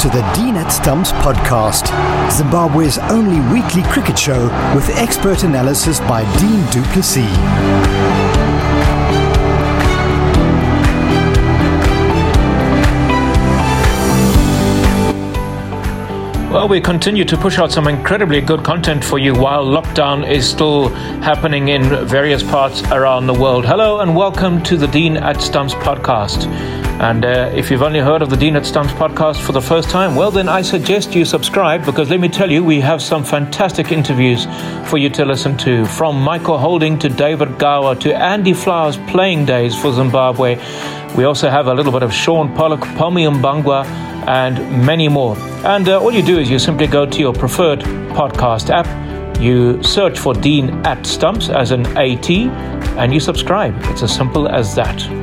to the Dean at Stumps podcast, Zimbabwe's only weekly cricket show with expert analysis by Dean du Plessis. Well, we continue to push out some incredibly good content for you while lockdown is still happening in various parts around the world. Hello and welcome to the Dean at Stumps podcast. And uh, if you've only heard of the Dean at Stumps podcast for the first time, well, then I suggest you subscribe because let me tell you, we have some fantastic interviews for you to listen to. From Michael Holding to David Gower to Andy Flower's playing days for Zimbabwe. We also have a little bit of Shaun Pollock, Pommy Mbangwa, and many more. And uh, all you do is you simply go to your preferred podcast app, you search for Dean at Stumps as an AT, and you subscribe. It's as simple as that.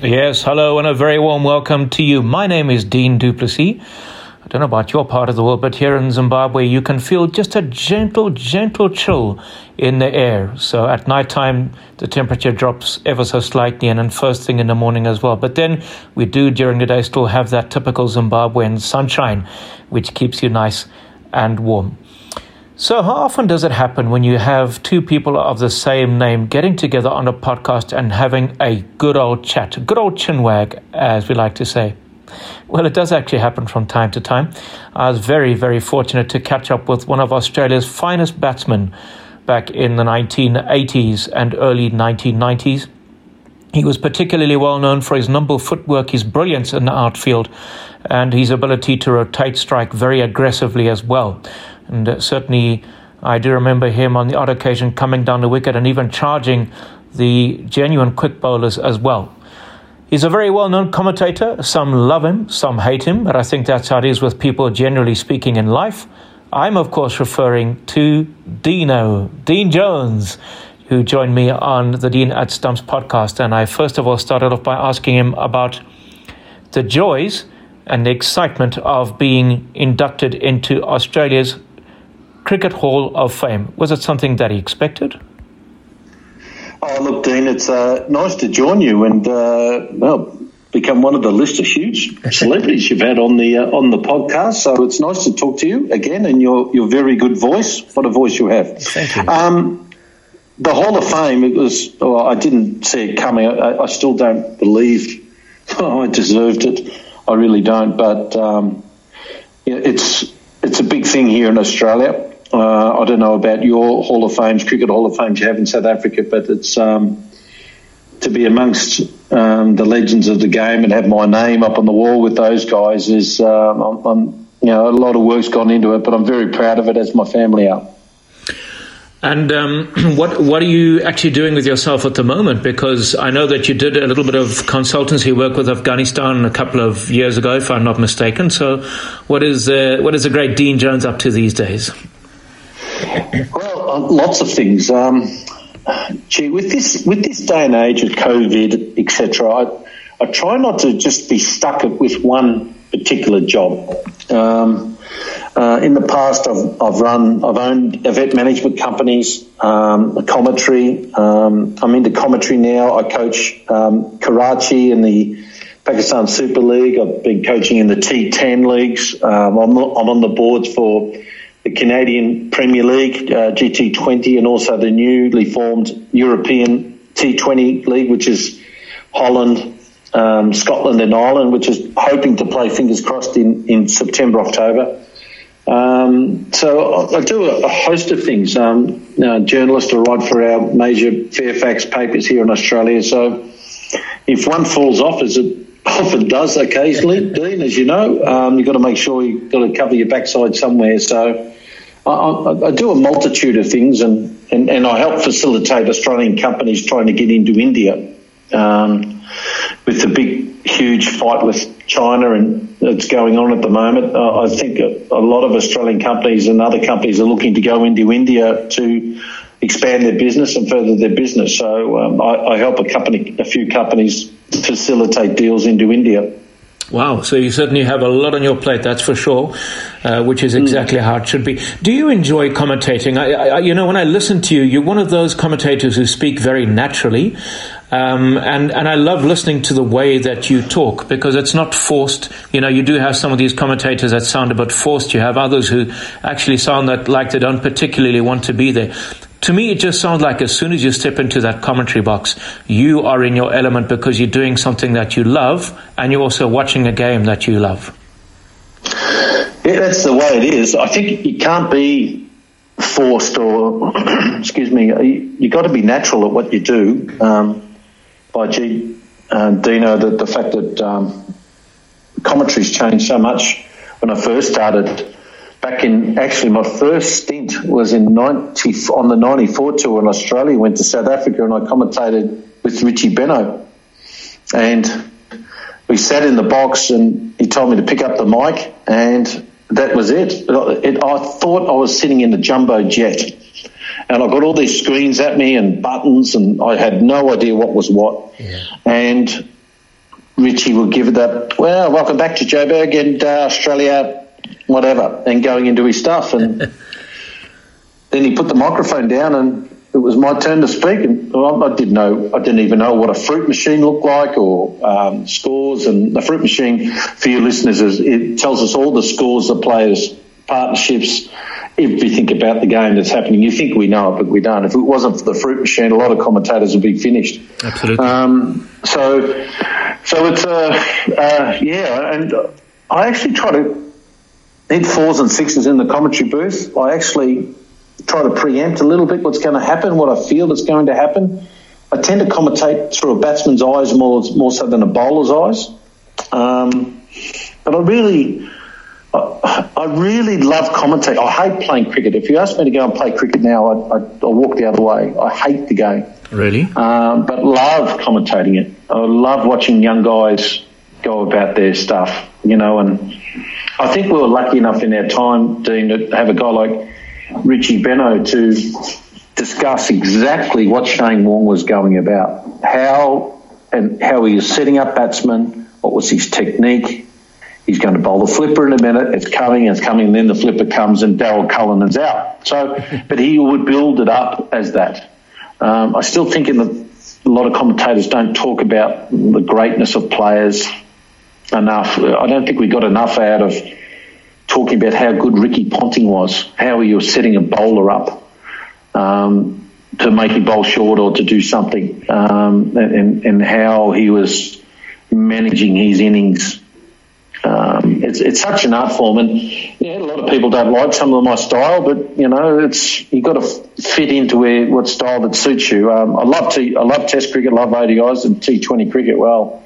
Yes, hello, and a very warm welcome to you. My name is Dean du Plessis. I don't know about your part of the world, but here in Zimbabwe, you can feel just a gentle, gentle chill in the air. So at night time, the temperature drops ever so slightly, and then first thing in the morning as well. But then we do during the day still have that typical Zimbabwean sunshine, which keeps you nice and warm. So, how often does it happen when you have two people of the same name getting together on a podcast and having a good old chat, good old chinwag, as we like to say? Well, it does actually happen from time to time. I was very, very fortunate to catch up with one of Australia's finest batsmen back in the 1980s and early 1990s. He was particularly well known for his nimble footwork, his brilliance in the outfield, and his ability to rotate strike very aggressively as well. And uh, certainly, I do remember him on the odd occasion coming down the wicket and even charging the genuine quick bowlers as well. He's a very well known commentator. Some love him, some hate him, but I think that's how it is with people generally speaking in life. I'm, of course, referring to Dino, Dean Jones, who joined me on the Dean at Stumps podcast. And I first of all started off by asking him about the joys and the excitement of being inducted into Australia's Cricket Hall of Fame. Was it something that he expected? Oh, look, Dean, it's uh, nice to join you and, uh, well, become one of the list of huge celebrities you've had on the uh, on the podcast. So it's nice to talk to you again, and your your very good voice. What a voice you have! Thank you. Um, the Hall of Fame. It was. Well, I didn't see it coming. I, I still don't believe I deserved it. I really don't. But um, it's it's a big thing here in Australia. Uh, I don't know about your Hall of Fames, Cricket Hall of Fames you have in South Africa, but it's um, to be amongst um, the legends of the game and have my name up on the wall with those guys is, um, I'm, I'm, you know, a lot of work's gone into it, but I'm very proud of it as my family are. And um, what what are you actually doing with yourself at the moment? Because I know that you did a little bit of consultancy work with Afghanistan a couple of years ago, if I'm not mistaken. So, what is uh, what is the great Dean Jones up to these days? Well, uh, lots of things. Um, gee, with this with this day and age of COVID, etc., I, I try not to just be stuck with one particular job. Um, uh, in the past, I've, I've run, I've owned event management companies, um, commentary. Um, I'm into commentary now. I coach um, Karachi in the Pakistan Super League. I've been coaching in the T10 leagues. Um, I'm, I'm on the boards for the Canadian Premier League, uh, GT20, and also the newly formed European T20 League, which is Holland, um, Scotland, and Ireland, which is hoping to play, fingers crossed, in, in September, October. Um, so I, do a, a, host of things. Um, you know, journalist, I write for our major Fairfax papers here in Australia. So if one falls off, as it often does occasionally, Dean, as you know, um, you've got to make sure you've got to cover your backside somewhere. So I, I, do a multitude of things, and, and, and, I help facilitate Australian companies trying to get into India um, with the big, huge fight with China and that's going on at the moment. Uh, I think a, a, lot of Australian companies and other companies are looking to go into India to expand their business and further their business. So um, I, I help a company, a few companies facilitate deals into India. Wow, so you certainly have a lot on your plate, that's for sure, uh, which is exactly mm. how it should be. Do you enjoy commentating? I, I, you know, when I listen to you, you're one of those commentators who speak very naturally. Um, and and I love listening to the way that you talk because it's not forced. You know, you do have some of these commentators that sound a bit forced. You have others who actually sound that like they don't particularly want to be there. To me, it just sounds like as soon as you step into that commentary box, you are in your element because you're doing something that you love and you're also watching a game that you love. Yeah, that's the way it is. I think you can't be forced or, excuse me, you, you got to be natural at what you do. Um, by G, uh, Dino, the, the fact that um, commentary's changed so much when I first started back in actually my first stint was in 90 on the 94 tour in Australia went to South Africa and I commentated with Richie Benaud and we sat in the box and he told me to pick up the mic and that was it. it I thought I was sitting in a jumbo jet and I got all these screens at me and buttons and I had no idea what was what yeah. and Richie would give it up. well, welcome back to Joburg and uh, Australia whatever, and going into his stuff. And then he put the microphone down, and it was my turn to speak. And I didn't know, I didn't even know what a fruit machine looked like or um, scores. And the fruit machine, for your listeners, is it tells us all the scores, the players, partnerships, everything about the game that's happening. You think we know it, but we don't. If it wasn't for the fruit machine, a lot of commentators would be finished. Absolutely. Um, so, so it's uh, uh, yeah, and I actually try to hit fours and sixes in the commentary booth. I actually try to preempt a little bit what's going to happen, what I feel is going to happen. I tend to commentate through a batsman's eyes more more so than a bowler's eyes. Um, but I really, I, I, really love commentating. I hate playing cricket. If you ask me to go and play cricket now, I, I, I walk the other way. I hate the game. Really? Um, but love commentating it. I love watching young guys go about their stuff, you know, and I think we were lucky enough in our time, Dean, to have a guy like Richie Benaud to discuss exactly what Shane Warne was going about, how and how he was setting up batsmen, what was his technique. He's going to bowl the flipper in a minute. It's coming, it's coming, and then the flipper comes and Daryl Cullinan's out. So, but he would build it up as that. Um, I still think in the, a lot of commentators don't talk about the greatness of players enough. I don't think we got enough out of talking about how good Ricky Ponting was, how he was setting a bowler up um, to make him bowl short or to do something, um, and, and how he was managing his innings. Um, it's, it's such an art form, and yeah, a lot of people don't like some of my style, but you know, it's you got to fit into where what style that suits you. Um, I love to I love Test cricket, love ODIs and T20 cricket. Well,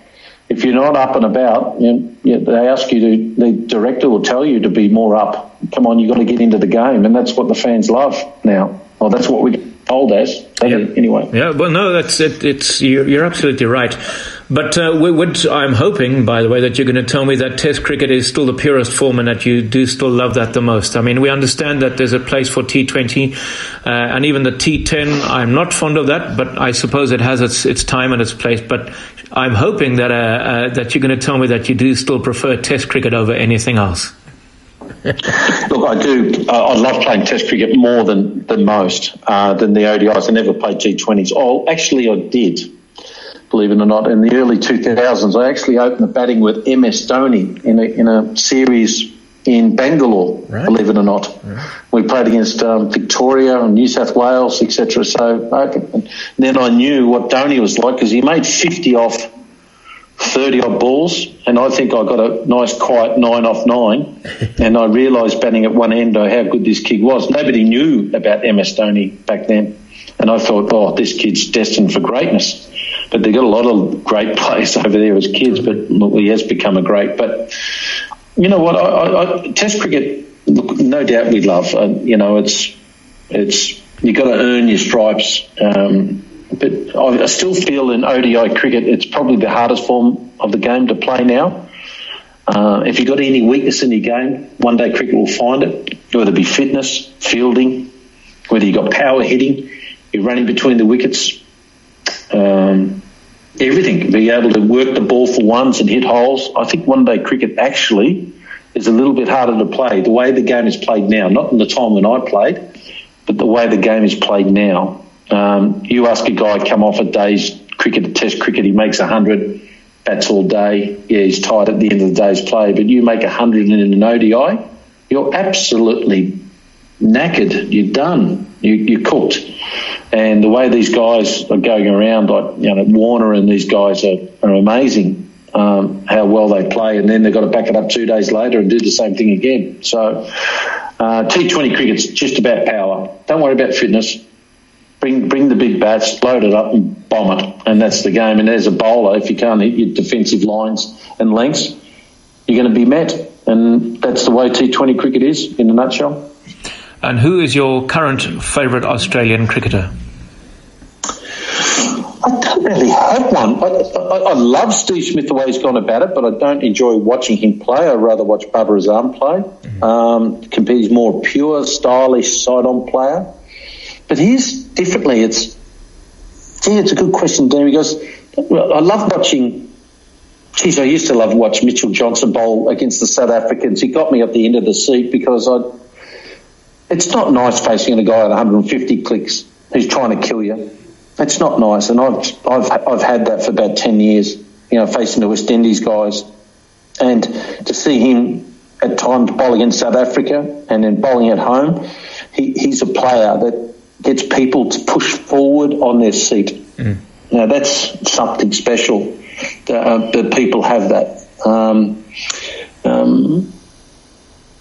if you're not up and about, you know, they ask you to, the director will tell you to be more up. Come on, you've got to get into the game. And that's what the fans love now. Well, that's what we told as yeah. anyway. Yeah, well, no, that's it. It's you're, you're absolutely right. But uh, I'm hoping, by the way, that you're going to tell me that Test cricket is still the purest form and that you do still love that the most. I mean, we understand that there's a place for T20 uh, and even the T10. I'm not fond of that, but I suppose it has its its time and its place. But I'm hoping that uh, uh that you're going to tell me that you do still prefer Test cricket over anything else. Look, I do. Uh, I love playing Test cricket more than than most uh, than the ODIs. I never played T20s. Oh, actually, I did believe it or not, in the early 2000s. I actually opened the batting with MS Dhoni in a, in a series in Bangalore, right. believe it or not. Right. We played against um, Victoria and New South Wales, etc. So okay. then I knew what Dhoni was like because he made 50 off 30 odd balls, and I think I got a nice quiet nine off nine. and I realised batting at one end how good this kid was. Nobody knew about MS Dhoni back then. And I thought, oh, this kid's destined for greatness but they've got a lot of great players over there as kids. But he has become a great. But you know what? I, I, I, Test cricket, look, no doubt we love. Uh, you know, it's it's you've got to earn your stripes. Um, but I, I still feel in ODI cricket, it's probably the hardest form of the game to play now. Uh, if you've got any weakness in your game, one day cricket will find it, whether it be fitness, fielding, whether you've got power hitting, you're running between the wickets. Um, everything. Be able to work the ball for ones and hit holes. I think one day cricket actually is a little bit harder to play. The way the game is played now, not in the time when I played, but the way the game is played now. Um, you ask a guy come off a day's cricket, a test cricket, he makes 100, bats all day. Yeah, he's tired at the end of the day's play, but you make 100 in an ODI, you're absolutely knackered. You're done. You, you're cooked. And the way these guys are going around, like you know Warner and these guys are, are amazing. Um, how well they play, and then they've got to back it up two days later and do the same thing again. So, uh, T20 cricket's just about power. Don't worry about fitness. Bring bring the big bats, load it up, and bomb it, and that's the game. And as a bowler, if you can't hit your defensive lines and lengths, you're going to be met, and that's the way T20 cricket is in a nutshell. And who is your current favourite Australian cricketer? I don't really have one. I, I, I, love Steve Smith the way he's gone about it, but I don't enjoy watching him play. I'd rather watch Babar Azam play. Mm-hmm. Um, he's more pure, stylish, side-on player. But he's differently. It's gee, it's a good question, Dan, because I love watching. Geez, I used to love watch Mitchell Johnson bowl against the South Africans. He got me at the end of the seat because I it's not nice facing a guy at 150 clicks who's trying to kill you. It's not nice, and I've I've I've had that for about 10 years. You know, facing the West Indies guys, and to see him at times bowl against South Africa and then bowling at home, he, he's a player that gets people to push forward on their seat. Mm. Now that's something special. That, uh, that people have that. Um, um,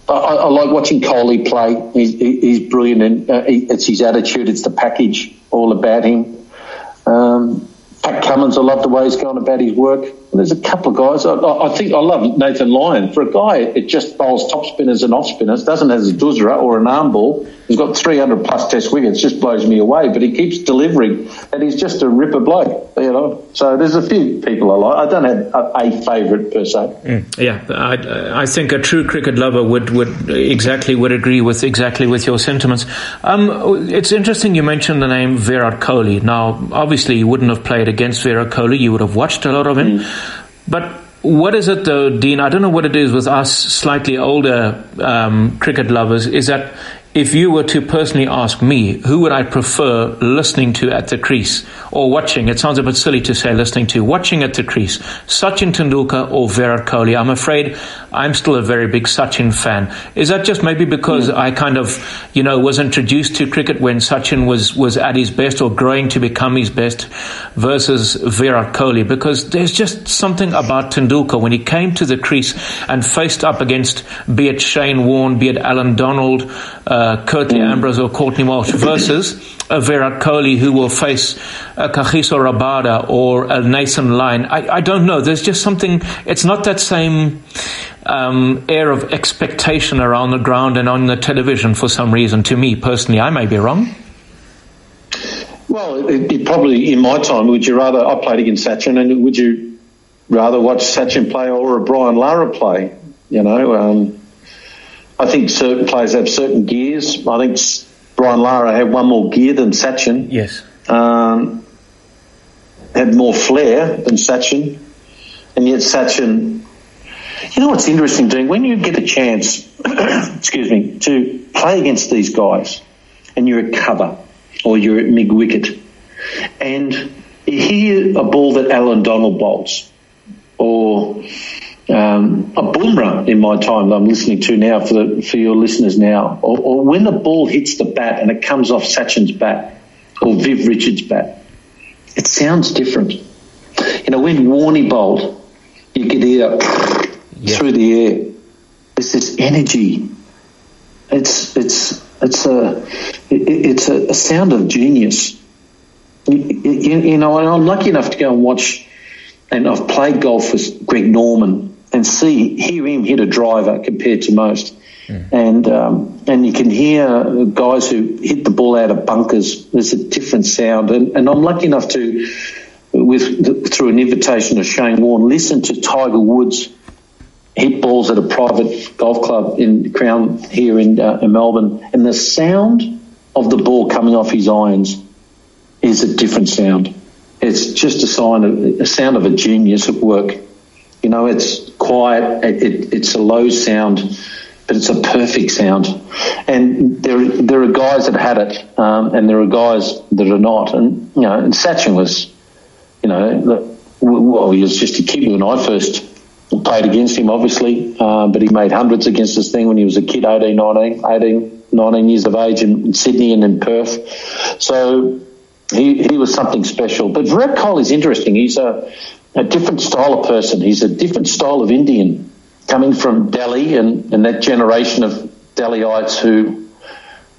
I, I, like watching Kohli play. He's, he's brilliant, and uh, he, it's his attitude, it's the package all about him. Um, Pat Cummins, I love the way he's going about his work. There's a couple of guys. I, I, think I love Nathan Lyon. For a guy, it just bowls top spinners and off spinners. Doesn't have a doosra or an arm ball. He's got 300 plus Test wickets. Just blows me away. But he keeps delivering, and he's just a ripper bloke. You know. So there's a few people I like. I don't have a, a favourite per se. Mm, yeah, I, I think a true cricket lover would, would exactly would agree with exactly with your sentiments. Um, it's interesting you mentioned the name Virat Kohli. Now, obviously, you wouldn't have played against Virat Kohli. You would have watched a lot of him. Mm. But what is it though, Dean? I don't know what it is with us slightly older um, cricket lovers. Is that if you were to personally ask me, who would I prefer listening to at the crease or watching? It sounds a bit silly to say listening to, watching at the crease. Sachin Tendulkar or Virat Kohli? I'm afraid I'm still a very big Sachin fan. Is that just maybe because mm. I kind of, you know, was introduced to cricket when Sachin was, was at his best or growing to become his best versus Virat Kohli? Because there's just something about Tendulkar when he came to the crease and faced up against, be it Shane Warne, be it Allan Donald, uh, uh, Curtly mm. Ambrose or Courtney Walsh versus a Virat Kohli who will face a Kagiso Rabada or a Nathan Lyon. I, I don't know. There's just something, it's not that same um, air of expectation around the ground and on the television for some reason. To me personally, I may be wrong. Well, it, it probably in my time, would you rather, I played against Sachin, and would you rather watch Sachin play or a Brian Lara play? You know, um, I think certain players have certain gears. I think Brian Lara had one more gear than Sachin. Yes. Um, had more flair than Sachin. And yet Sachin, you know what's interesting, Dean? When you get a chance, excuse me, to play against these guys and you're at cover or you're at mid wicket and you hear a ball that Allan Donald bowls or um, a Bumrah in my time that I'm listening to now for the, for your listeners now, or, or, when the ball hits the bat and it comes off Sachin's bat or Viv Richards' bat, it sounds different. You know, when Warney bowled, you could hear yeah. through the air. There's this energy. It's it's it's a it's a, a sound of genius. You, you, you know, I'm lucky enough to go and watch, and I've played golf with Greg Norman and see hear him hit a driver compared to most. Mm. And um, and you can hear guys who hit the ball out of bunkers. There's a different sound, and, and I'm lucky enough to, with through an invitation of Shane Warne, listen to Tiger Woods hit balls at a private golf club in Crown here in, uh, in Melbourne, and the sound of the ball coming off his irons is a different sound. it's just a sign of a sound of a genius at work. You know, it's quiet. It, it, it's a low sound, but it's a perfect sound. And there, there are guys that had it, um, and there are guys that are not. And you know, and Sachin was, you know, well, he was just a kid when I first played against him, obviously, uh, but he made hundreds against this thing when he was a kid, 18, 19, 18, 19 years of age in Sydney and in Perth. So he, he was something special. But Virat Kohli is interesting. He's a, a different style of person. He's a different style of Indian coming from Delhi and, and that generation of Delhiites who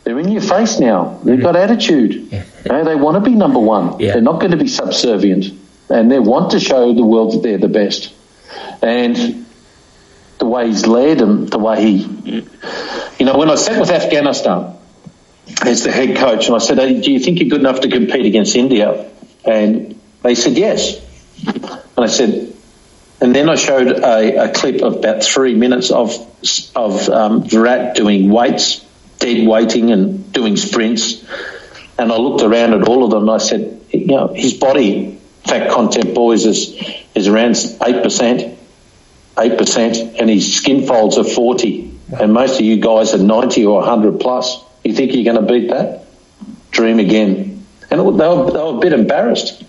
they're in your face now. They've mm-hmm. got attitude. Yeah. You know, they want to be number one. Yeah. They're not going to be subservient. And they want to show the world that they're the best. And the way he's led and the way he, you know, when I sat with Afghanistan, as the head coach, and I said, hey, "Do you think you're good enough to compete against India?" And they said yes. And I said, and then I showed a, a clip of about three minutes of of um, Virat doing weights, dead weighting, and doing sprints. And I looked around at all of them, and I said, you know, his body fat content, boys, is is around eight percent, eight percent, and his skin folds are forty, and most of you guys are ninety or hundred plus. You think you're going to beat that? Dream again. And they were, they were a bit embarrassed.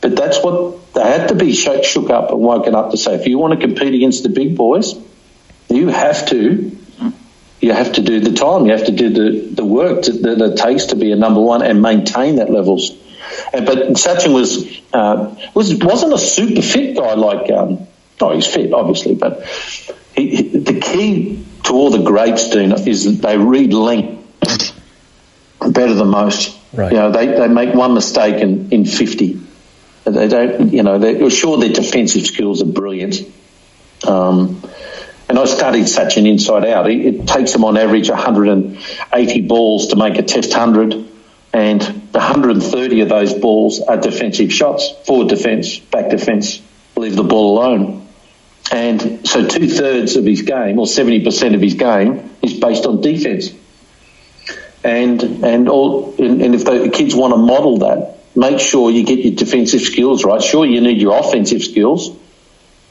But that's what they had to be shook, shook up and woken up to say. If you want to compete against the big boys, you have to you have to do the time. You have to do the, the work to, that it takes to be a number one and maintain that levels. And, but Sachin was uh, was wasn't a super fit guy like um, oh he's fit obviously, but he, he, the key to all the greats, Dean, is that they read length better than most. Right. You know, they, they make one mistake in, in 50. They don't, you know, they're sure their defensive skills are brilliant. Um, and I studied Sachin inside out. It, it, takes them on average 180 balls to make a test 100, and 130 of those balls are defensive shots, forward defence, back defence, leave the ball alone. And so two thirds of his game, or 70% of his game, is based on defence and and all and, and if the kids want to model that, make sure you get your defensive skills right. Sure, you need your offensive skills,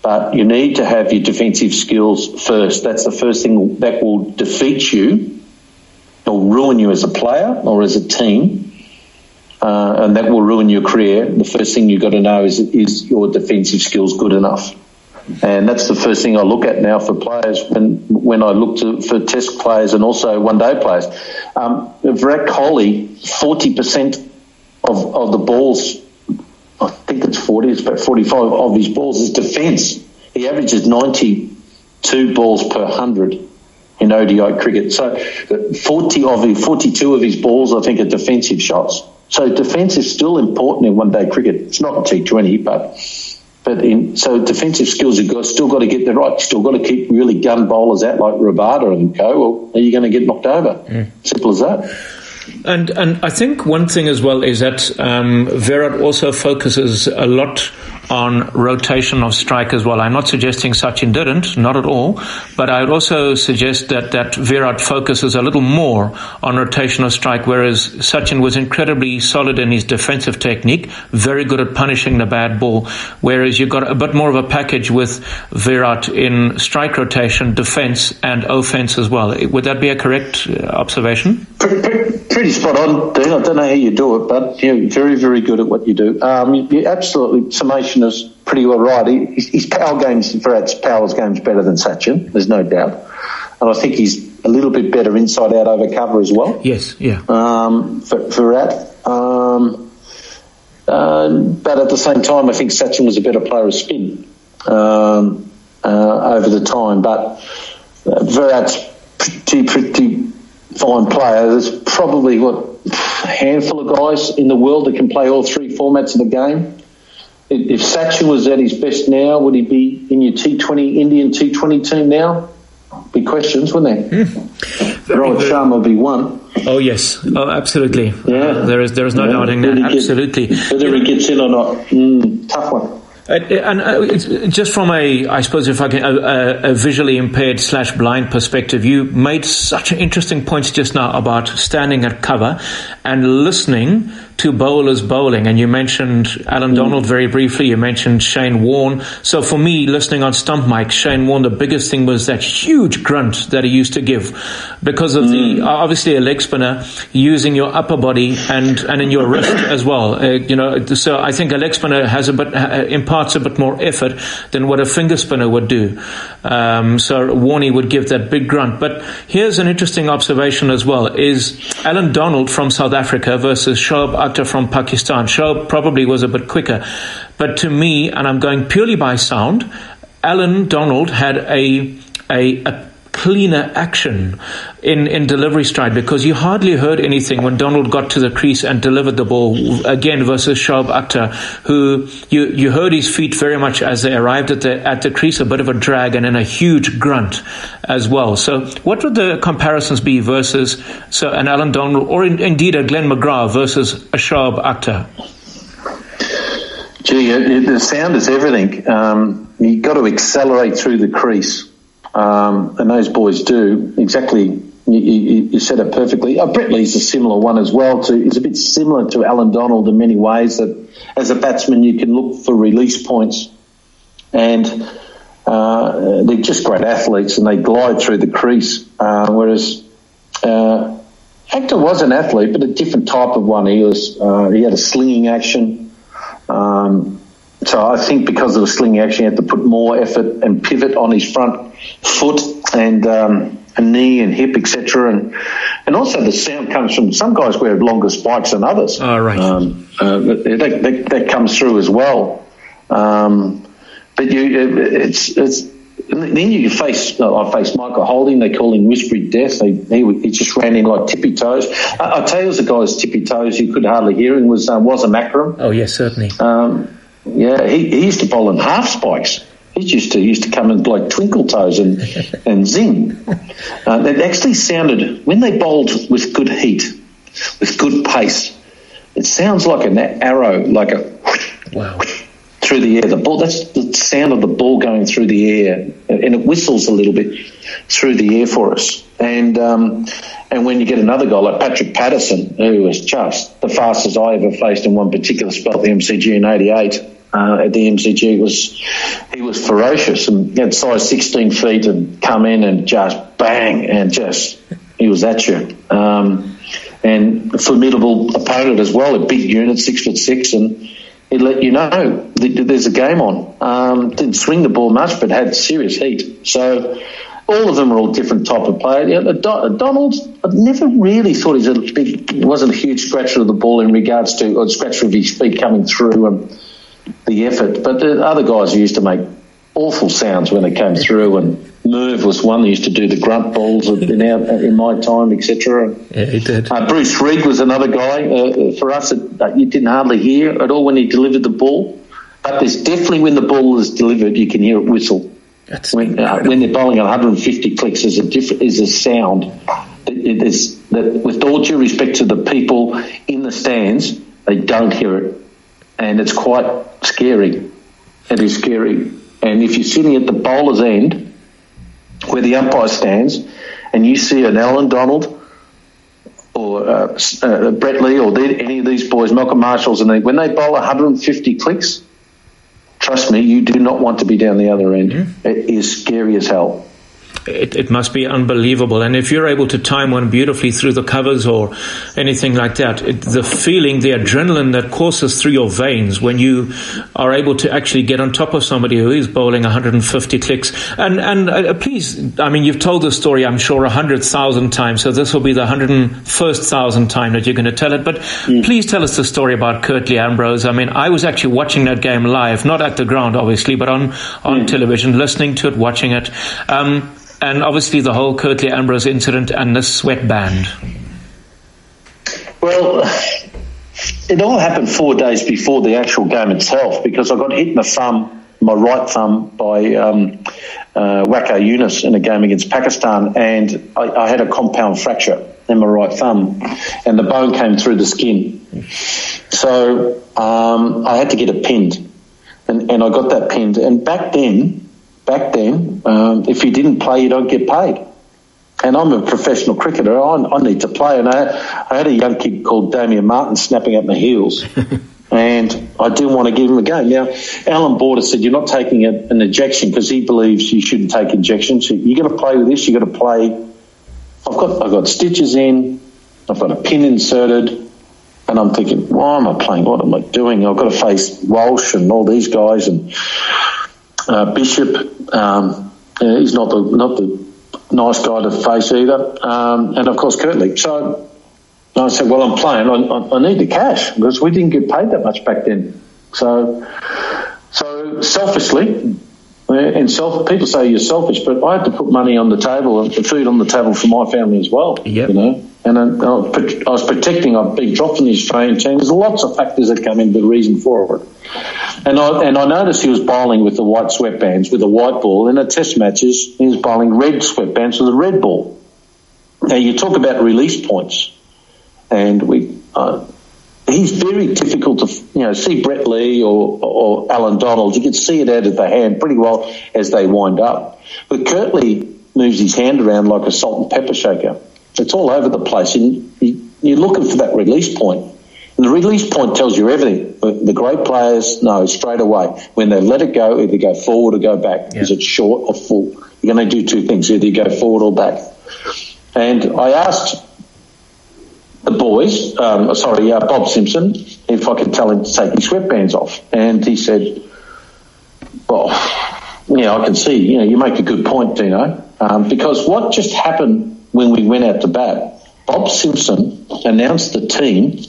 but you need to have your defensive skills first. That's the first thing that will defeat you or ruin you as a player or as a team, uh, and that will ruin your career. The first thing you've got to know is is your defensive skills good enough? And that's the first thing I look at now for players when when I look to, for test players and also one day players. Um, Virat Kohli, 40% of, of the balls, I think it's 40, it's about 45 of his balls is defence. He averages 92 balls per 100 in ODI cricket. So 40 of his, 42 of his balls, I think, are defensive shots. So defence is still important in one day cricket. It's not T20, but but in, so defensive skills, you've got, still got to get the right. Still got to keep really gun bowlers out like Rabada and co. Well, are you going to get knocked over? Mm. Simple as that. And and I think one thing as well is that um, also focuses a lot on rotation of strike as well. I'm not suggesting Sachin didn't, not at all, but I would also suggest that, that Virat focuses a little more on rotation of strike, whereas Sachin was incredibly solid in his defensive technique, very good at punishing the bad ball, whereas you've got a bit more of a package with Virat in strike rotation, defense, and offense as well. Would that be a correct uh, observation? Pretty, spot on, Dean. I don't know how you do it, but you're very, very good at what you do. Um, you absolutely summation is pretty well right. His, his power games, Virat's power game's better than Sachin, there's no doubt. And I think he's a little bit better inside out over cover as well. Yes, yeah. Um, for, Virat. Um, uh, but at the same time, I think Sachin was a better player of spin um, uh, over the time. But uh, Virat's pretty, pretty fine player. There's probably what a handful of guys in the world that can play all three formats of the game if Sachin was at his best now, would he be in your T20 Indian T20 team now? Be questions, wouldn't they? Mm. Rohit Sharma would be one. Oh yes, oh absolutely. Yeah, uh, there is there is no yeah. doubting that. Absolutely. Get, whether he gets in or not, mm, tough one. Uh, and uh, just from a, I suppose, if I can, a, a, visually impaired slash blind perspective, you made such interesting points just now about standing at cover and listening to bowlers bowling, and you mentioned Allan. Donald very briefly, you mentioned Shane Warne. So for me, listening on Stump Mic, Shane Warne, the biggest thing was that huge grunt that he used to give because of mm. the, obviously a leg spinner, using your upper body and, and in your wrist as well. Uh, you know, so I think a leg spinner has a bit, uh, imparts a bit more effort than what a finger spinner would do. Um, so Warney would give that big grunt. But here's an interesting observation as well: is Allan Donald from South Africa versus Shoaib Akhtar from Pakistan. Shoaib probably was a bit quicker, but to me, and I'm going purely by sound, Allan Donald had a a, a cleaner action in, in delivery stride because you hardly heard anything when Donald got to the crease and delivered the ball again versus Shoaib Akhtar, who you, you heard his feet very much as they arrived at the at the crease, a bit of a drag and then a huge grunt as well. So, what would the comparisons be versus so an Allan Donald or in, indeed a Glenn McGrath versus a Shoaib Akhtar? Gee, the sound is everything. Um, you've got to accelerate through the crease um, and those boys do exactly. You, you, you said it perfectly. Uh, Brett Lee's a similar one as well. To he's a bit similar to Allan Donald in many ways. That as a batsman you can look for release points, and uh, they're just great athletes and they glide through the crease. Uh, whereas uh, Akhtar was an athlete, but a different type of one. He was uh, he had a slinging action. Um, so I think because of the sling, he actually had to put more effort and pivot on his front foot and um, a knee and hip, etc. And and also the sound comes from some guys wear longer spikes than others. Oh, right. Um, uh, that, that, that, comes through as well. Um, but you, it's it's. then you face, I faced Michael Holding. They call him Whispery Death. They, he, he just ran in like tippy toes. I, I tell you, the guy's tippy toes you could hardly hear him was uh, was a Akram. Oh yes, certainly. Um, yeah, he, he used to bowl in half spikes. He used to used to come in like twinkle toes and and zing. Uh, it actually sounded when they bowled with good heat, with good pace. It sounds like an arrow, like a wow. through the air. The ball that's the sound of the ball going through the air, and it whistles a little bit through the air for us. And um, and when you get another guy like Patrick Patterson, who was just the fastest I ever faced in one particular spell at the MCG in '88 uh, at the MCG was he was ferocious and had size 16 feet and come in and just bang and just he was at you. Um, and formidable opponent as well, a big unit, six foot six, and he let you know that there's a game on. Um, didn't swing the ball much, but had serious heat. So all of them are all different type of player. Yeah, Donald, I never really thought he's a big, wasn't a huge scratcher of the ball in regards to or scratcher of his feet coming through. And, the effort. But the other guys used to make awful sounds when they came through, and Merv was one that used to do the grunt balls in our in my time, etc. Yeah, he did. Uh, Bruce Reid was another guy uh, for us. That, you didn't hardly hear at all when he delivered the ball, but there's definitely when the ball is delivered, you can hear it whistle. That's when, uh, when they're bowling 150 clicks, is a different is a sound. It is that, with all due respect to the people in the stands, they don't hear it and it's quite scary. It is scary. And if you're sitting at the bowler's end, where the umpire stands, and you see an Allan Donald or uh, uh, Brett Lee or any of these boys, Malcolm Marshalls, and they, when they bowl 150 clicks, trust me, you do not want to be down the other end. Mm-hmm. It is scary as hell it, it must be unbelievable. And if you're able to time one beautifully through the covers or anything like that, it, the feeling, the adrenaline that courses through your veins when you are able to actually get on top of somebody who is bowling 150 clicks. And and uh, please, I mean, you've told the story, I'm sure, 100,000 times. So this will be the 101st thousand time that you're going to tell it. But mm. please tell us the story about Curtly Ambrose. I mean, I was actually watching that game live, not at the ground, obviously, but on, on mm. television, listening to it, watching it. Um, and obviously the whole Curtly Ambrose incident and the sweatband. Well, it all happened four days before the actual game itself because I got hit in the thumb, my right thumb, by um, uh, Waqar Younis in a game against Pakistan, and I, I, had a compound fracture in my right thumb, and the bone came through the skin. So um, I had to get it pinned, and, and I got that pinned. And back then, back then, um, if you didn't play, you don't get paid. and I'm a professional cricketer. I, I need to play. And I, I, had a young kid called Damien Martin snapping at my heels. and I didn't want to give him a game. Now, Allan Border said, You're not taking a, an injection because he believes you shouldn't take injections. You've got to play with this, you've got to play. I've got, I've got stitches in, I've got a pin inserted. And I'm thinking, why am I playing? What am I doing? I've got to face Walsh and all these guys and uh, Bishop. Um, he's not the not the nice guy to face either. Um, and of course, Curtly. So I said, well, I'm playing. I, I, need the cash because we didn't get paid that much back then. So, so selfishly, and self, people say you're selfish, but I had to put money on the table and food on the table for my family as well. Yep. You know, and I, I was protecting. I've been dropped from the Australian team. There's lots of factors that come into the reason for it. And I and I noticed he was bowling with the white sweatbands with a white ball. In the Test matches, he was bowling red sweatbands with a red ball. Now you talk about release points, and we. Uh, he's very difficult to you know see Brett Lee or, or Allan Donald. You can see it out of the hand pretty well as they wind up. But Curtly moves his hand around like a salt and pepper shaker. It's all over the place, and you're looking for that release point. And the release point tells you everything. The great players know straight away when they let it go, either go forward or go back. Yeah. Is it short or full? You're going to do two things: either you go forward or back. And I asked the boys, um, sorry, uh, Bob Simpson, if I could tell him to take his sweatbands off, and he said, "Well, yeah, I can see. You know, you make a good point, Dino, um, because what just happened when we went out to bat, Bob Simpson announced the team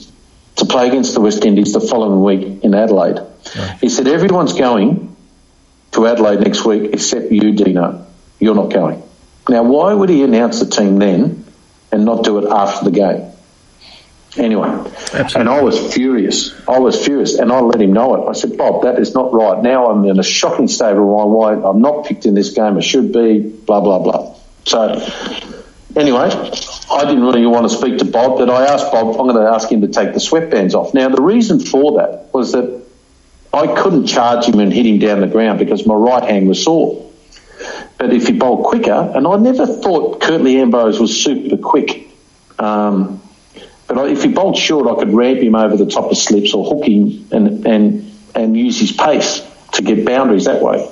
to play against the West Indies the following week in Adelaide. Right. He said, Everyone's going to Adelaide next week except you, Dino. You're not going. Now, why would he announce the team then and not do it after the game? Anyway, Absolutely. and I was furious. I was furious, and I let him know it. I said, Bob, that is not right. Now I'm in a shocking state of mind why I'm not picked in this game. I should be, blah, blah, blah. So Anyway, I didn't really want to speak to Bob, but I asked Bob, I'm going to ask him to take the sweatbands off. Now, the reason for that was that I couldn't charge him and hit him down the ground because my right hand was sore. But if he bowled quicker, and I never thought Curtly Ambrose was super quick. Um, but if he bowled short, I could ramp him over the top of slips or hook him and, and, and use his pace to get boundaries that way.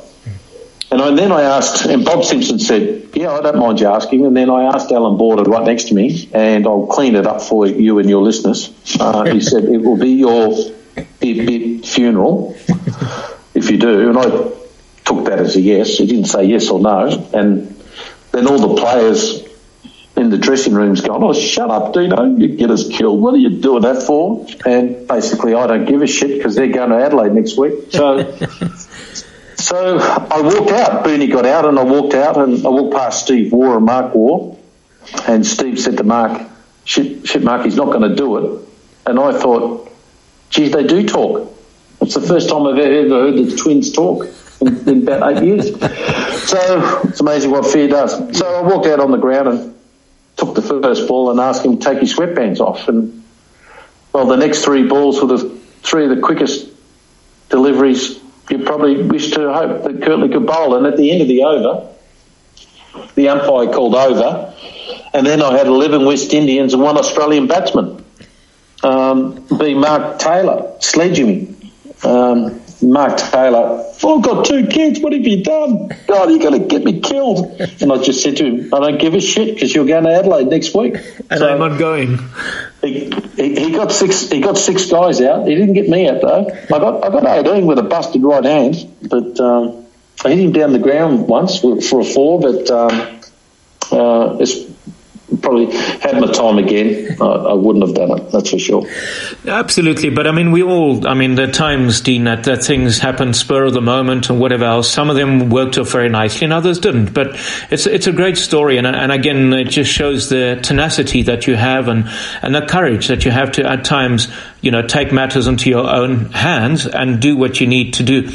And I, then I asked, and Bob Simpson said, "Yeah, I don't mind you asking." And then I asked Allan Border right next to me, and I'll clean it up for you and your listeners. Uh, he said, "It will be your bit, bit funeral if you do." And I took that as a yes. He didn't say yes or no. And then all the players in the dressing room's gone, "Oh, shut up, Dino! You get us killed. What are you doing that for?" And basically, I don't give a shit because they're going to Adelaide next week. So. So I walked out. Booney got out, and I walked out, and I walked past Steve Waugh and Mark Waugh, and Steve said to Mark, "Shit, shit Mark, he's not going to do it." And I thought, "Geez, they do talk." It's the first time I've ever heard the twins talk in, in about eight years. So it's amazing what fear does. So I walked out on the ground and took the first ball and asked him to take his sweatbands off. And well, the next three balls were the three of the quickest deliveries you probably wish to hope that Curtly could bowl. And at the end of the over, the umpire called over, and then I had 11 West Indians and one Australian batsman, um, be Mark Taylor, sledging me. Um, Mark Taylor, oh, I've got two kids. What have you done? God, you're going to get me killed. And I just said to him, I don't give a shit because you're going to Adelaide next week. And so I'm not going. He, he, he, got six. He got six guys out. He didn't get me out though. I got I got 18 with a busted right hand, but um, I hit him down the ground once for, for a four. But um, uh, it's probably had my time again, I, I, wouldn't have done it. That's for sure. Absolutely, but I mean, we all. I mean, there are times, Dean, that, that things happen spur of the moment and whatever else. Some of them worked off very nicely, and others didn't. But it's it's a great story, and and again, it just shows the tenacity that you have and and the courage that you have to at times, you know, take matters into your own hands and do what you need to do.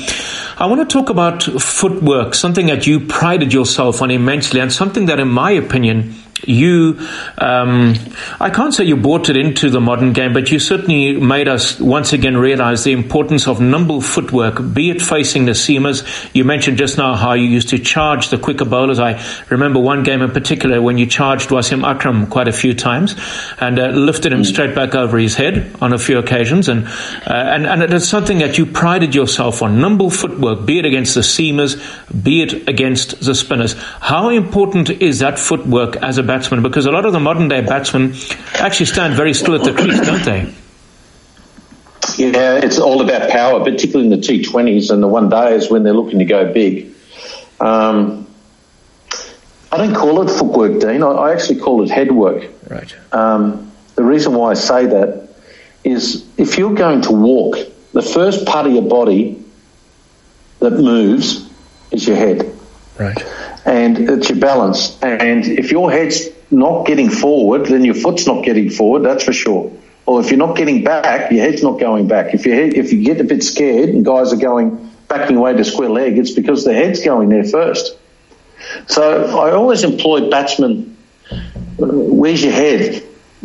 I want to talk about footwork, something that you prided yourself on immensely, and something that, in my opinion you, um, I can't say you brought it into the modern game, but you certainly made us once again realize the importance of nimble footwork, be it facing the seamers. You mentioned just now how you used to charge the quicker bowlers. I remember one game in particular when you charged Wasim Akram quite a few times and uh, lifted him straight back over his head on a few occasions. And, uh, and, and it's something that you prided yourself on, nimble footwork, be it against the seamers, be it against the spinners. How important is that footwork as a batsman because a lot of the modern day batsmen actually stand very still at the crease, don't they? Yeah, it's all about power, particularly in the T20s and the one days when they're looking to go big. Um, I don't call it footwork, Dean. I, I actually call it headwork. Right. Um, the reason why I say that is if you're going to walk, the first part of your body that moves is your head. Right. And it's your balance. And if your head's not getting forward, then your foot's not getting forward, that's for sure. Or if you're not getting back, your head's not going back. If you if you get a bit scared and guys are going backing away to square leg, it's because the head's going there first. So I always employ batsmen. Where's your head?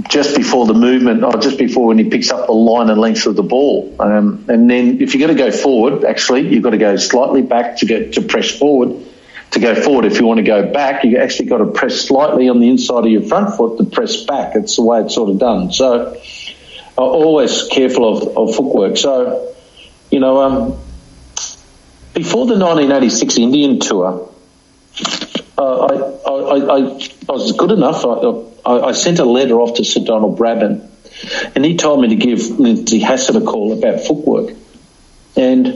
Just before the movement, or just before when he picks up the line and length of the ball, um, and then if you're going to go forward, actually you've got to go slightly back to get to press forward to go forward. If you want to go back, you actually got to press slightly on the inside of your front foot to press back. It's the way it's sort of done. So I'm always careful of, of footwork. So, you know, um, before the 1986 Indian tour, uh, I, I, I, I, was good enough. I, I, sent a letter off to Sir Donald Bradman, and he told me to give Lindsay Hassett a call about footwork. And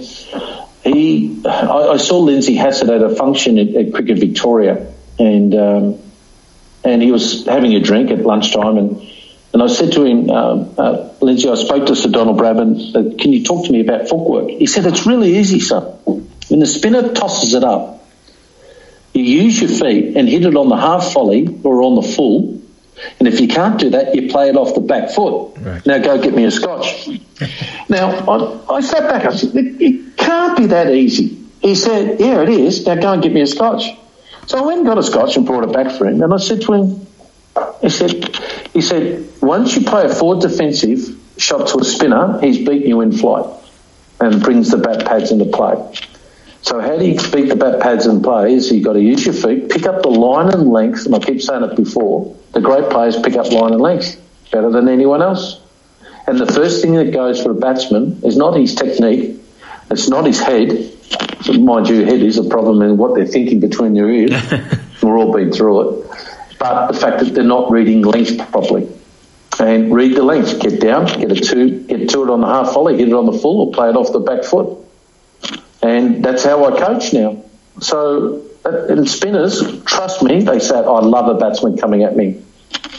he, I, I, saw Lindsay Hassett at a function at, at Cricket Victoria, and um, and he was having a drink at lunchtime, and and I said to him, um, uh, Lindsay, I spoke to Sir Donald. Said, Can you talk to me about footwork? He said it's really easy, sir. When the spinner tosses it up, you use your feet and hit it on the half volley or on the full. And if you can't do that, you play it off the back foot. Right. Now go get me a scotch. now I, I sat back. I said, it can't be that easy. He said, Yeah, it is. Now go and get me a scotch. So I went and got a scotch and brought it back for him. And I said to him, he said, he said, once you play a forward defensive shot to a spinner, he's beaten you in flight and brings the bat pads into play. So how do you beat the bat pads and play is you've got to use your feet, pick up the line and length, and I keep saying it before, the great players pick up line and length better than anyone else. And the first thing that goes for a batsman is not his technique, it's not his head. So mind you, head is a problem in what they're thinking between their ears. We're all been through it. But the fact that they're not reading length properly. And read the length. Get down, get a two, get to it on the half volley, hit it on the full, or play it off the back foot. And that's how I coach now. So, and spinners, trust me, they say, I love a batsman coming at me.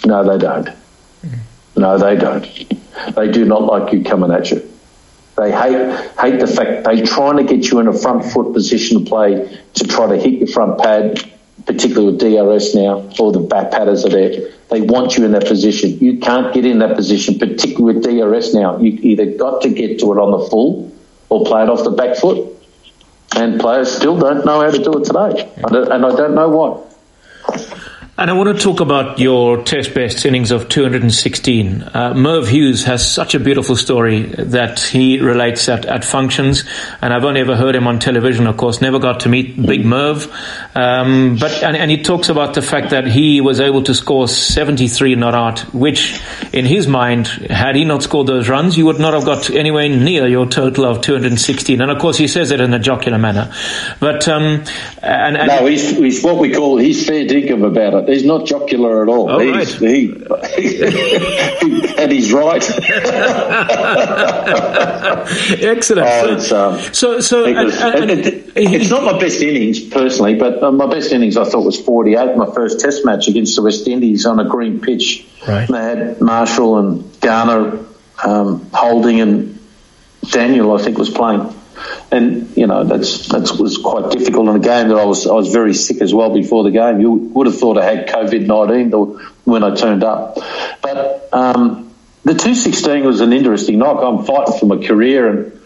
No, they don't. No, they don't. They do not like you coming at you. They hate hate the fact they're trying to get you in a front foot position to play to try to hit your front pad, particularly with DRS now, or the back padders are there. They want you in that position. You can't get in that position, particularly with DRS now. You either got to get to it on the full or play it off the back foot. And players still don't know how to do it today. And I don't know why. And I want to talk about your test best innings of 216. Uh, Merv Hughes has such a beautiful story that he relates at, at functions, and I've only ever heard him on television, of course, never got to meet Big Merv. Um, but and, and, he talks about the fact that he was able to score 73 not out, which in his mind, had he not scored those runs, you would not have got anywhere near your total of 216. And of course, he says it in a jocular manner. But um, and, and no, he's, he's what we call he's fair dinkum about it. He's not jocular at all. He's, right. he, and he's right. Excellent. Oh, it's, um, so, so, it was, and, and, it, it's not my best innings personally, but uh, my best innings I thought was 48. My first Test match against the West Indies on a green pitch. Right. They had Marshall and Garner, um, Holding, and Daniel. I think was playing and you know that's that was quite difficult in a game that I was I was very sick as well before the game. You would have thought I had COVID nineteen when I turned up, but um, the two sixteen was an interesting knock. I'm fighting for my career, and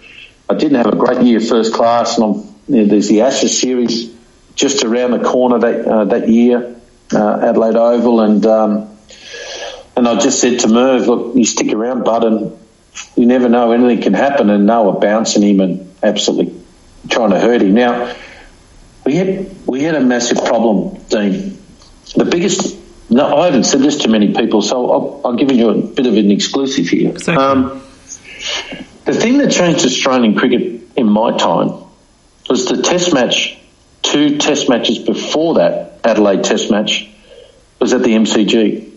I didn't have a great year first class, and I'm, you know, there's the Ashes series just around the corner that uh, that year. uh, Adelaide Oval, and um, and I just said to Merv, look, you stick around, bud, and you never know anything can happen. And Noah bouncing him and absolutely trying to hurt him. Now we had we had a massive problem, Dean. The biggest. No, I haven't said this to many people, so I'll, I'll give you a bit of an exclusive here. Um, the thing that changed Australian cricket in my time was the Test match. Two Test matches before that Adelaide Test match was at the MCG.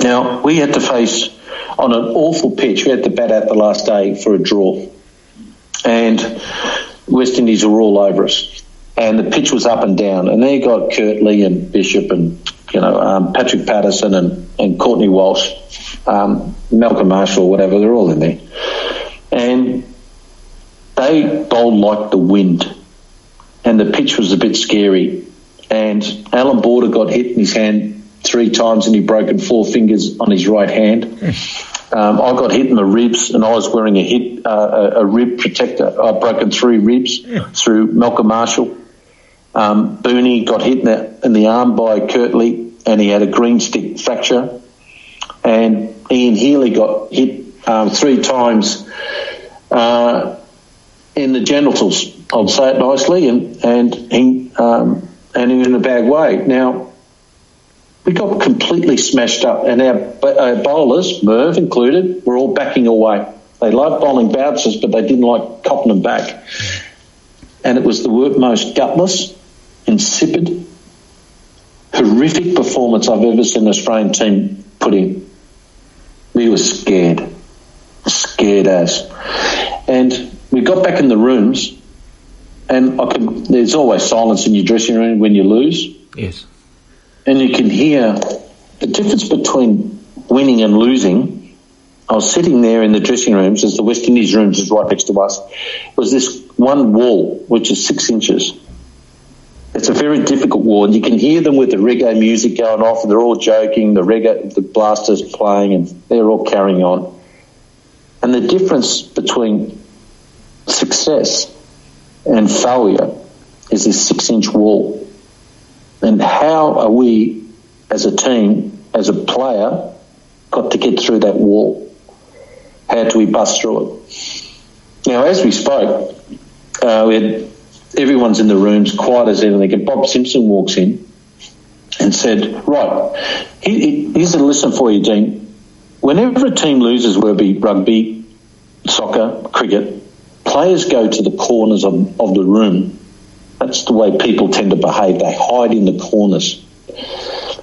Now we had to face on an awful pitch. We had to bat out the last day for a draw, and West Indies were all over us and the pitch was up and down. And there you got Curtly and Bishop and you know um, Patrick Patterson and, and Courtney Walsh, um, Malcolm Marshall, whatever. They're all in there, and they bowled like the wind, and the pitch was a bit scary. And Allan Border got hit in his hand three times, and he broken four fingers on his right hand. Um, I got hit in the ribs, and I was wearing a hit uh, a, a, rib protector. I've broken three ribs yeah. through Malcolm Marshall. Um, Booney got hit in the, in the arm by Curtly, and he had a green stick fracture. And Ian Healy got hit um, three times uh, in the genitals. I'll say it nicely, and and he um, and in a bad way. Now we got completely smashed up, and our, our uh, bowlers, Merv included, were all backing away. They liked bowling bounces, but they didn't like copping them back. And it was the most gutless, insipid, horrific performance I've ever seen an Australian team put in. We were scared, scared as. And we got back in the rooms, and could, there's always silence in your dressing room when you lose. Yes and you can hear the difference between winning and losing. I was sitting there in the dressing rooms, as the West Indies rooms is right next to us, was this one wall which is six inches. It's a very difficult wall, and you can hear them with the reggae music going off, and they're all joking. The reggae, the blasters playing, and they're all carrying on. And the difference between success and failure is this six-inch wall. And how are we, as a team, as a player, got to get through that wall? How do we bust through it? Now, as we spoke, uh, we had everyone's in the rooms, quiet as anything, and Bob Simpson walks in and said, "Right, here's a lesson for you, Dean. Whenever a team loses, whether it be rugby, soccer, cricket, players go to the corners of, of the room that's the way people tend to behave. They hide in the corners.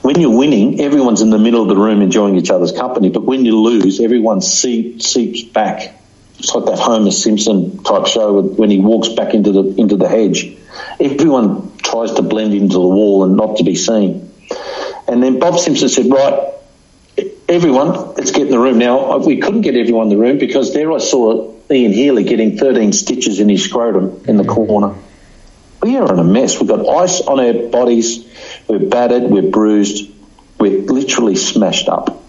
When you're winning, everyone's in the middle of the room enjoying each other's company. But when you lose, everyone seeps, seeps back. It's like that Homer Simpson type show when he walks back into the into the hedge. Everyone tries to blend into the wall and not to be seen. And then Bob Simpson said, "Right, everyone, let's get in the room." Now we couldn't get everyone in the room because there I saw Ian Healy getting 13 stitches in his scrotum in the corner we are in a mess. We've got ice on our bodies. We're battered. We're bruised. We're literally smashed up.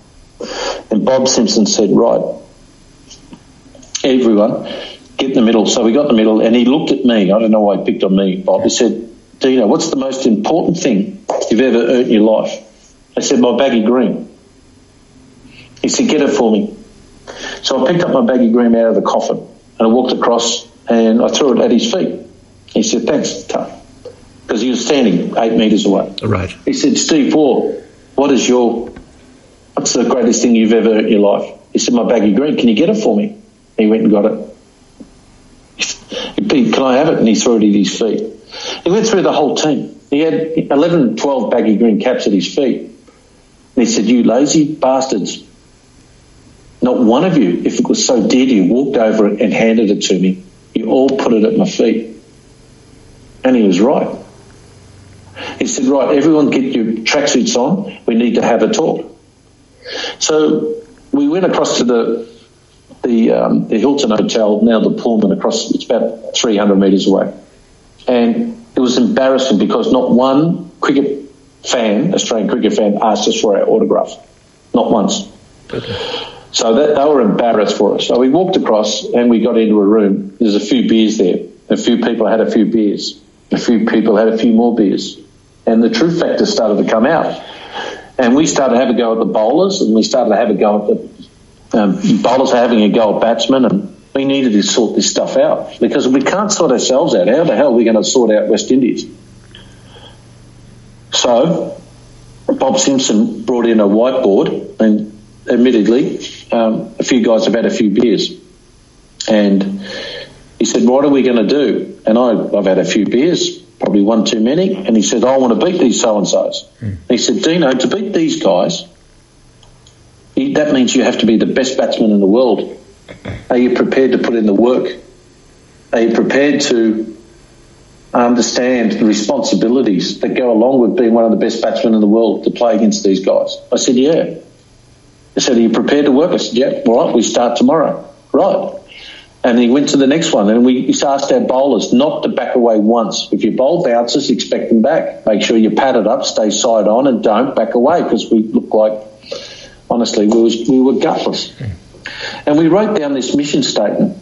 And Bob Simpson said, right, everyone, get in the middle. So we got in the middle and he looked at me. I don't know why he picked on me, Bob. He said, Dino, what's the most important thing you've ever earned in your life? I said, my baggy green. He said, get it for me. So I picked up my baggy green out of the coffin and I walked across and I threw it at his feet. He said, thanks, Tuck. Because he was standing eight metres away. Right. He said, Steve Waugh, what is your, what's the greatest thing you've ever in your life? He said, my baggy green, can you get it for me? He went and got it. He, can I have it? And he threw it at his feet. He went through the whole team. He had 11, 12 baggy green caps at his feet. And he said, you lazy bastards. Not one of you, if it was so dear to you, walked over it and handed it to me. You all put it at my feet. And he was right. He said, right, everyone get your tracksuits on. We need to have a talk. So we went across to the the, um, the Hilton Hotel, now the Pullman, across, it's about 300 metres away. And it was embarrassing because not one cricket fan, Australian cricket fan, asked us for our autograph. Not once. Okay. So that, they were embarrassed for us. So we walked across and we got into a room. There's a few beers there. A few people had a few beers. A few people had a few more beers. and the truth factor started to come out. And we started to have a go at the bowlers, and we started to have a go at the um, bowlers having a go at batsmen, and we needed to sort this stuff out because if we can't sort ourselves out, how the hell are we going to sort out West Indies? So Bob Simpson brought in a whiteboard, and admittedly, um, a few guys have had a few beers, and he said, "What are we going to do?" And I, I've had a few beers, probably one too many, and he said, "I want to beat these so and so's." Mm. He said, "Dino, to beat these guys, that means you have to be the best batsman in the world. Are you prepared to put in the work? Are you prepared to understand the responsibilities that go along with being one of the best batsmen in the world to play against these guys? I said, yeah. He said, are you prepared to work? I said, yeah, all right, we start tomorrow. Right. And he went to the next one, and we asked our bowlers not to back away once. If you bowl bouncers, expect them back. Make sure you pad it up, stay side on, and don't back away because we looked like, honestly, we, was, we were gutless. And we wrote down this mission statement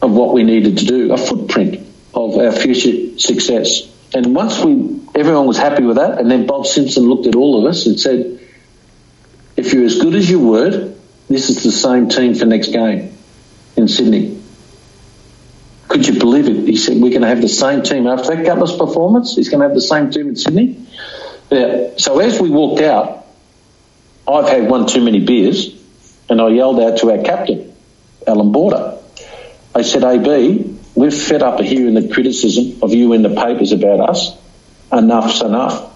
of what we needed to do, a footprint of our future success. And once we, everyone was happy with that, and then Bob Simpson looked at all of us and said, if you're as good as your word, this is the same team for next game in Sydney. Could you believe it? He said, we're going to have the same team. After that gutless performance, he's going to have the same team in Sydney. Yeah. So as we walked out, I've had one too many beers, and I yelled out to our captain, Allan Border. I said, AB, we're fed up of hearing the criticism of you in the papers about us. Enough's enough.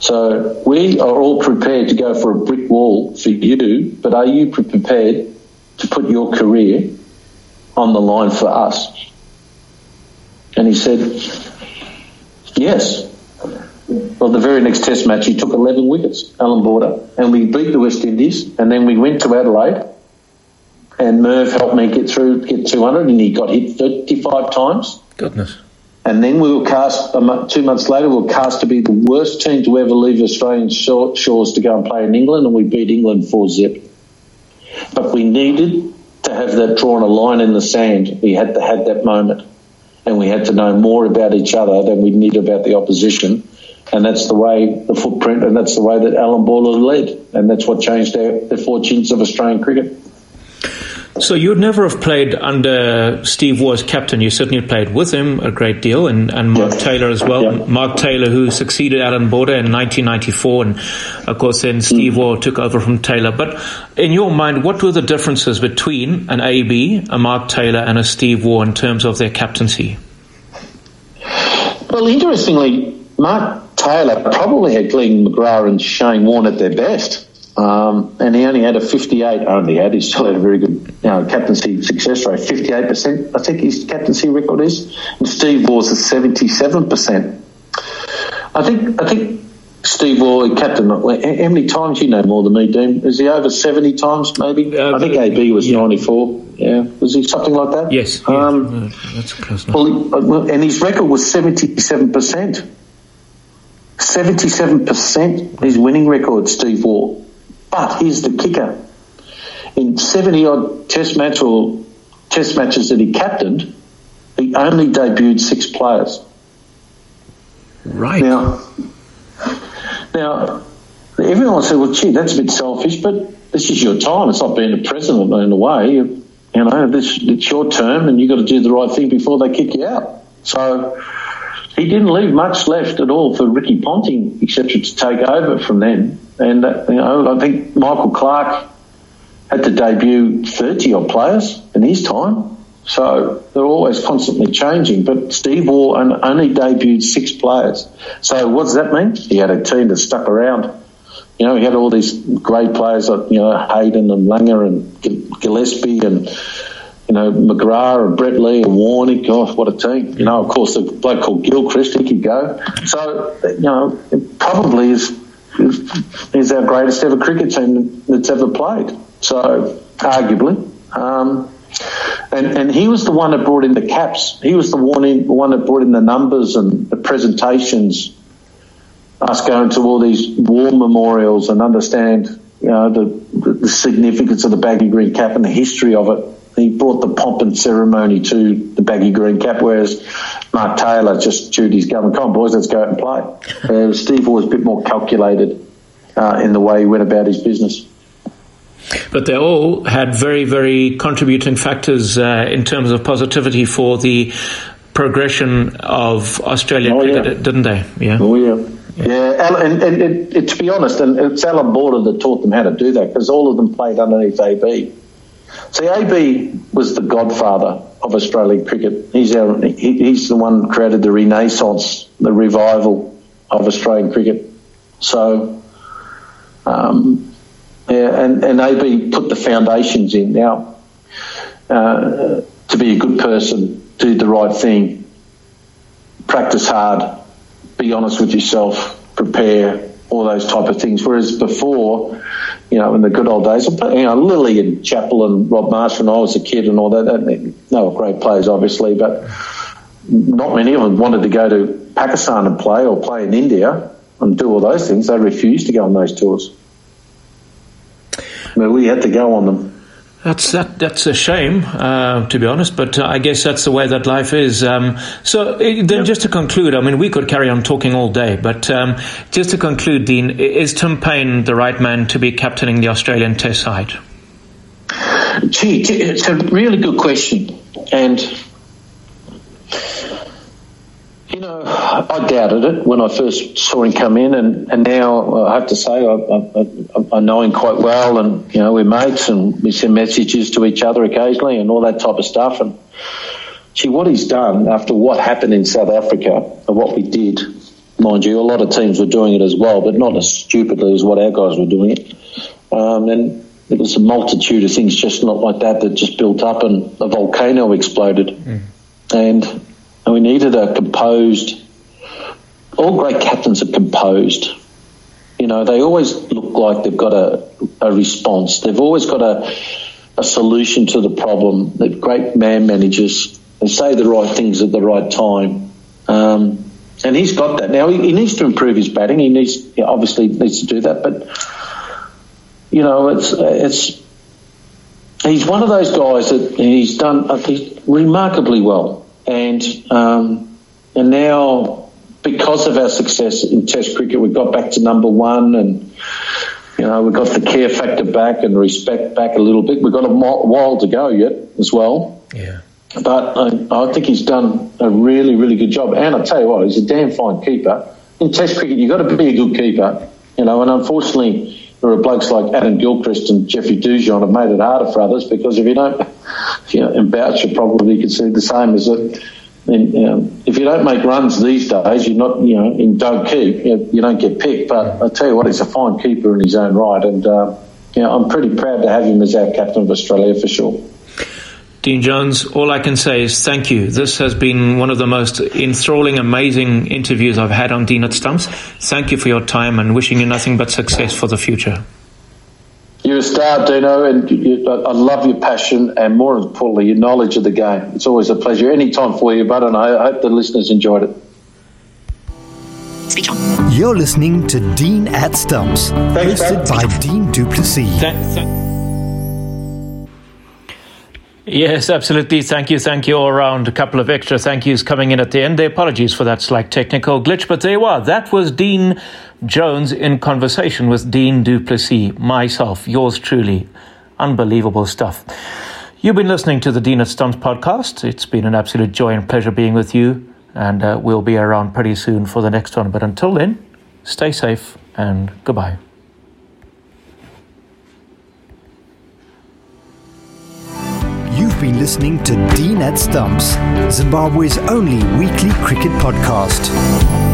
So we are all prepared to go for a brick wall for you, but are you prepared to put your career on the line for us? And he said, yes. Well, the very next test match, he took 11 wickets, Allan Border, and we beat the West Indies, and then we went to Adelaide and Merv helped me get through, get 200, and he got hit 35 times. Goodness. And then we were cast, two months later, we were cast to be the worst team to ever leave Australian shores to go and play in England, and we beat England 4 zip. But we needed to have that drawn a line in the sand. We had to have that moment. And we had to know more about each other than we knew about the opposition. And that's the way the footprint, and that's the way that Allan Border led. And that's what changed the fortunes of Australian cricket. So you'd never have played under Steve Waugh as captain. You certainly played with him a great deal, and, and Mark yeah. Taylor as well. Yeah. Mark Taylor, who succeeded Allan Border in 1994, and of course then Steve mm. Waugh took over from Taylor. But in your mind, what were the differences between an AB, a Mark Taylor, and a Steve Waugh in terms of their captaincy? Well, interestingly, Mark Taylor probably had Glenn McGrath and Shane Warne at their best. Um, and he only had a 58, only had, he still had a very good you know, captaincy success rate, 58%, I think his captaincy record is. And Steve Waugh's is 77%. I think, I think Steve Waugh, captain, how many times you know more than me, Dean? Is he over 70 times maybe? Uh, I think AB was yeah. 94. Yeah. Was he something like that? Yes. Um, that's close enough. Well, and his record was 77%. 77% his winning record, Steve Waugh. But here's the kicker. In 70 odd test match or test matches that he captained, he only debuted six players. Right. Now, now everyone said, well, gee, that's a bit selfish, but this is your time. It's not being a president in a way. You, you know, this, it's your term and you've got to do the right thing before they kick you out. So he didn't leave much left at all for Ricky Ponting, etc., to take over from them. And, uh, you know, I think Michael Clarke had to debut 30 odd players in his time. So they're always constantly changing. But Steve Waugh only debuted six players. So what does that mean? He had a team that stuck around. You know, he had all these great players like, you know, Hayden and Langer and Gillespie and, you know, McGrath and Brett Lee and Warnie. Gosh, what a team. You know, of course, the bloke called Gilchrist, he could go. So, you know, it probably is is our greatest ever cricket team that's ever played. So, arguably. Um, and, and he was the one that brought in the caps. He was the one, in, one that brought in the numbers and the presentations. Us going to all these war memorials and understand, you know, the, the significance of the baggy green cap and the history of it. He brought the pomp and ceremony to the baggy green cap, whereas Mark Taylor just chewed his gum and come on, boys, let's go out and play. Uh, Steve was a bit more calculated uh, in the way he went about his business. But they all had very, very contributing factors uh, in terms of positivity for the progression of Australian oh, cricket, yeah. didn't they? Yeah. Oh yeah. Yeah, and, and, and, and, to be honest, and it's Allan Border that taught them how to do that because all of them played underneath AB. See, AB was the godfather of Australian cricket. He's our, he, he's the one who created the renaissance, the revival of Australian cricket. So, um, yeah, and, and AB put the foundations in. Now, uh, to be a good person, do the right thing, practice hard, be honest with yourself, prepare, all those type of things. Whereas before, you know, in the good old days, you know, Lillee and Chappell and Rod Marsh when I was a kid and all that, they were great players, obviously, but not many of them wanted to go to Pakistan and play or play in India and do all those things. They refused to go on those tours. I mean, we had to go on them. That's that. That's a shame, uh, to be honest. But uh, I guess that's the way that life is. Um, so uh, then, yep. just to conclude, I mean, we could carry on talking all day, but um, just to conclude, Dean, is Tim Paine the right man to be captaining the Australian Test side? Gee, it's a really good question, and you know, I doubted it when I first saw him come in, and, and now I have to say I, I, I, know him quite well, and you know we're mates, and we send messages to each other occasionally, and all that type of stuff. And gee, what he's done after what happened in South Africa and what we did, mind you, a lot of teams were doing it as well, but not as stupidly as what our guys were doing it. Um, and it was a multitude of things, just not like that, that just built up, and a volcano exploded, mm. and and we needed a composed. All great captains are composed. You know, they always look like they've got a, a response. They've always got a, a solution to the problem. They're great man managers. They say the right things at the right time. Um, and he's got that. Now, he, he, needs to improve his batting. He needs, obviously needs to do that. But, you know, it's, it's, he's one of those guys that he's done uh, remarkably well and um, and now because of our success in Test cricket, we got back to number one, and you know we got the care factor back and respect back a little bit. We've got a while to go yet as well. Yeah. But I, I think he's done a really, really good job. And I tell you what, he's a damn fine keeper. In Test cricket, you've got to be a good keeper, you know. And unfortunately, there are blokes like Adam Gilchrist and Jeffrey Dujon have made it harder for others because if you don't, if you know, and Boucher probably considered the same as it. And, know, if you don't make runs these days, you're not, you know, and don't keep, you, you don't get picked. But I tell you what, he's a fine keeper in his own right, and uh, you know, I'm pretty proud to have him as our captain of Australia for sure. Dean Jones, all I can say is thank you. This has been one of the most enthralling, amazing interviews I've had on Dean at Stumps. Thank you for your time and wishing you nothing but success for the future. You're a star, Dino, and you, I love your passion and more importantly, your knowledge of the game. It's always a pleasure. Any time for you, bud, and I hope the listeners enjoyed it. You're listening to Dean at Stumps, Thanks, hosted by Dean du Plessis. Yes, absolutely. Thank you. Thank you all around. A couple of extra thank yous coming in at the end. The apologies for that slight technical glitch, but there you are. That was Dean Jones in conversation with Dean du Plessis, myself, yours truly. Unbelievable stuff. You've been listening to the Dean at Stumps podcast. It's been an absolute joy and pleasure being with you, and uh, we'll be around pretty soon for the next one. But until then, stay safe and goodbye. Listening to Dean at Stumps, Zimbabwe's only weekly cricket podcast.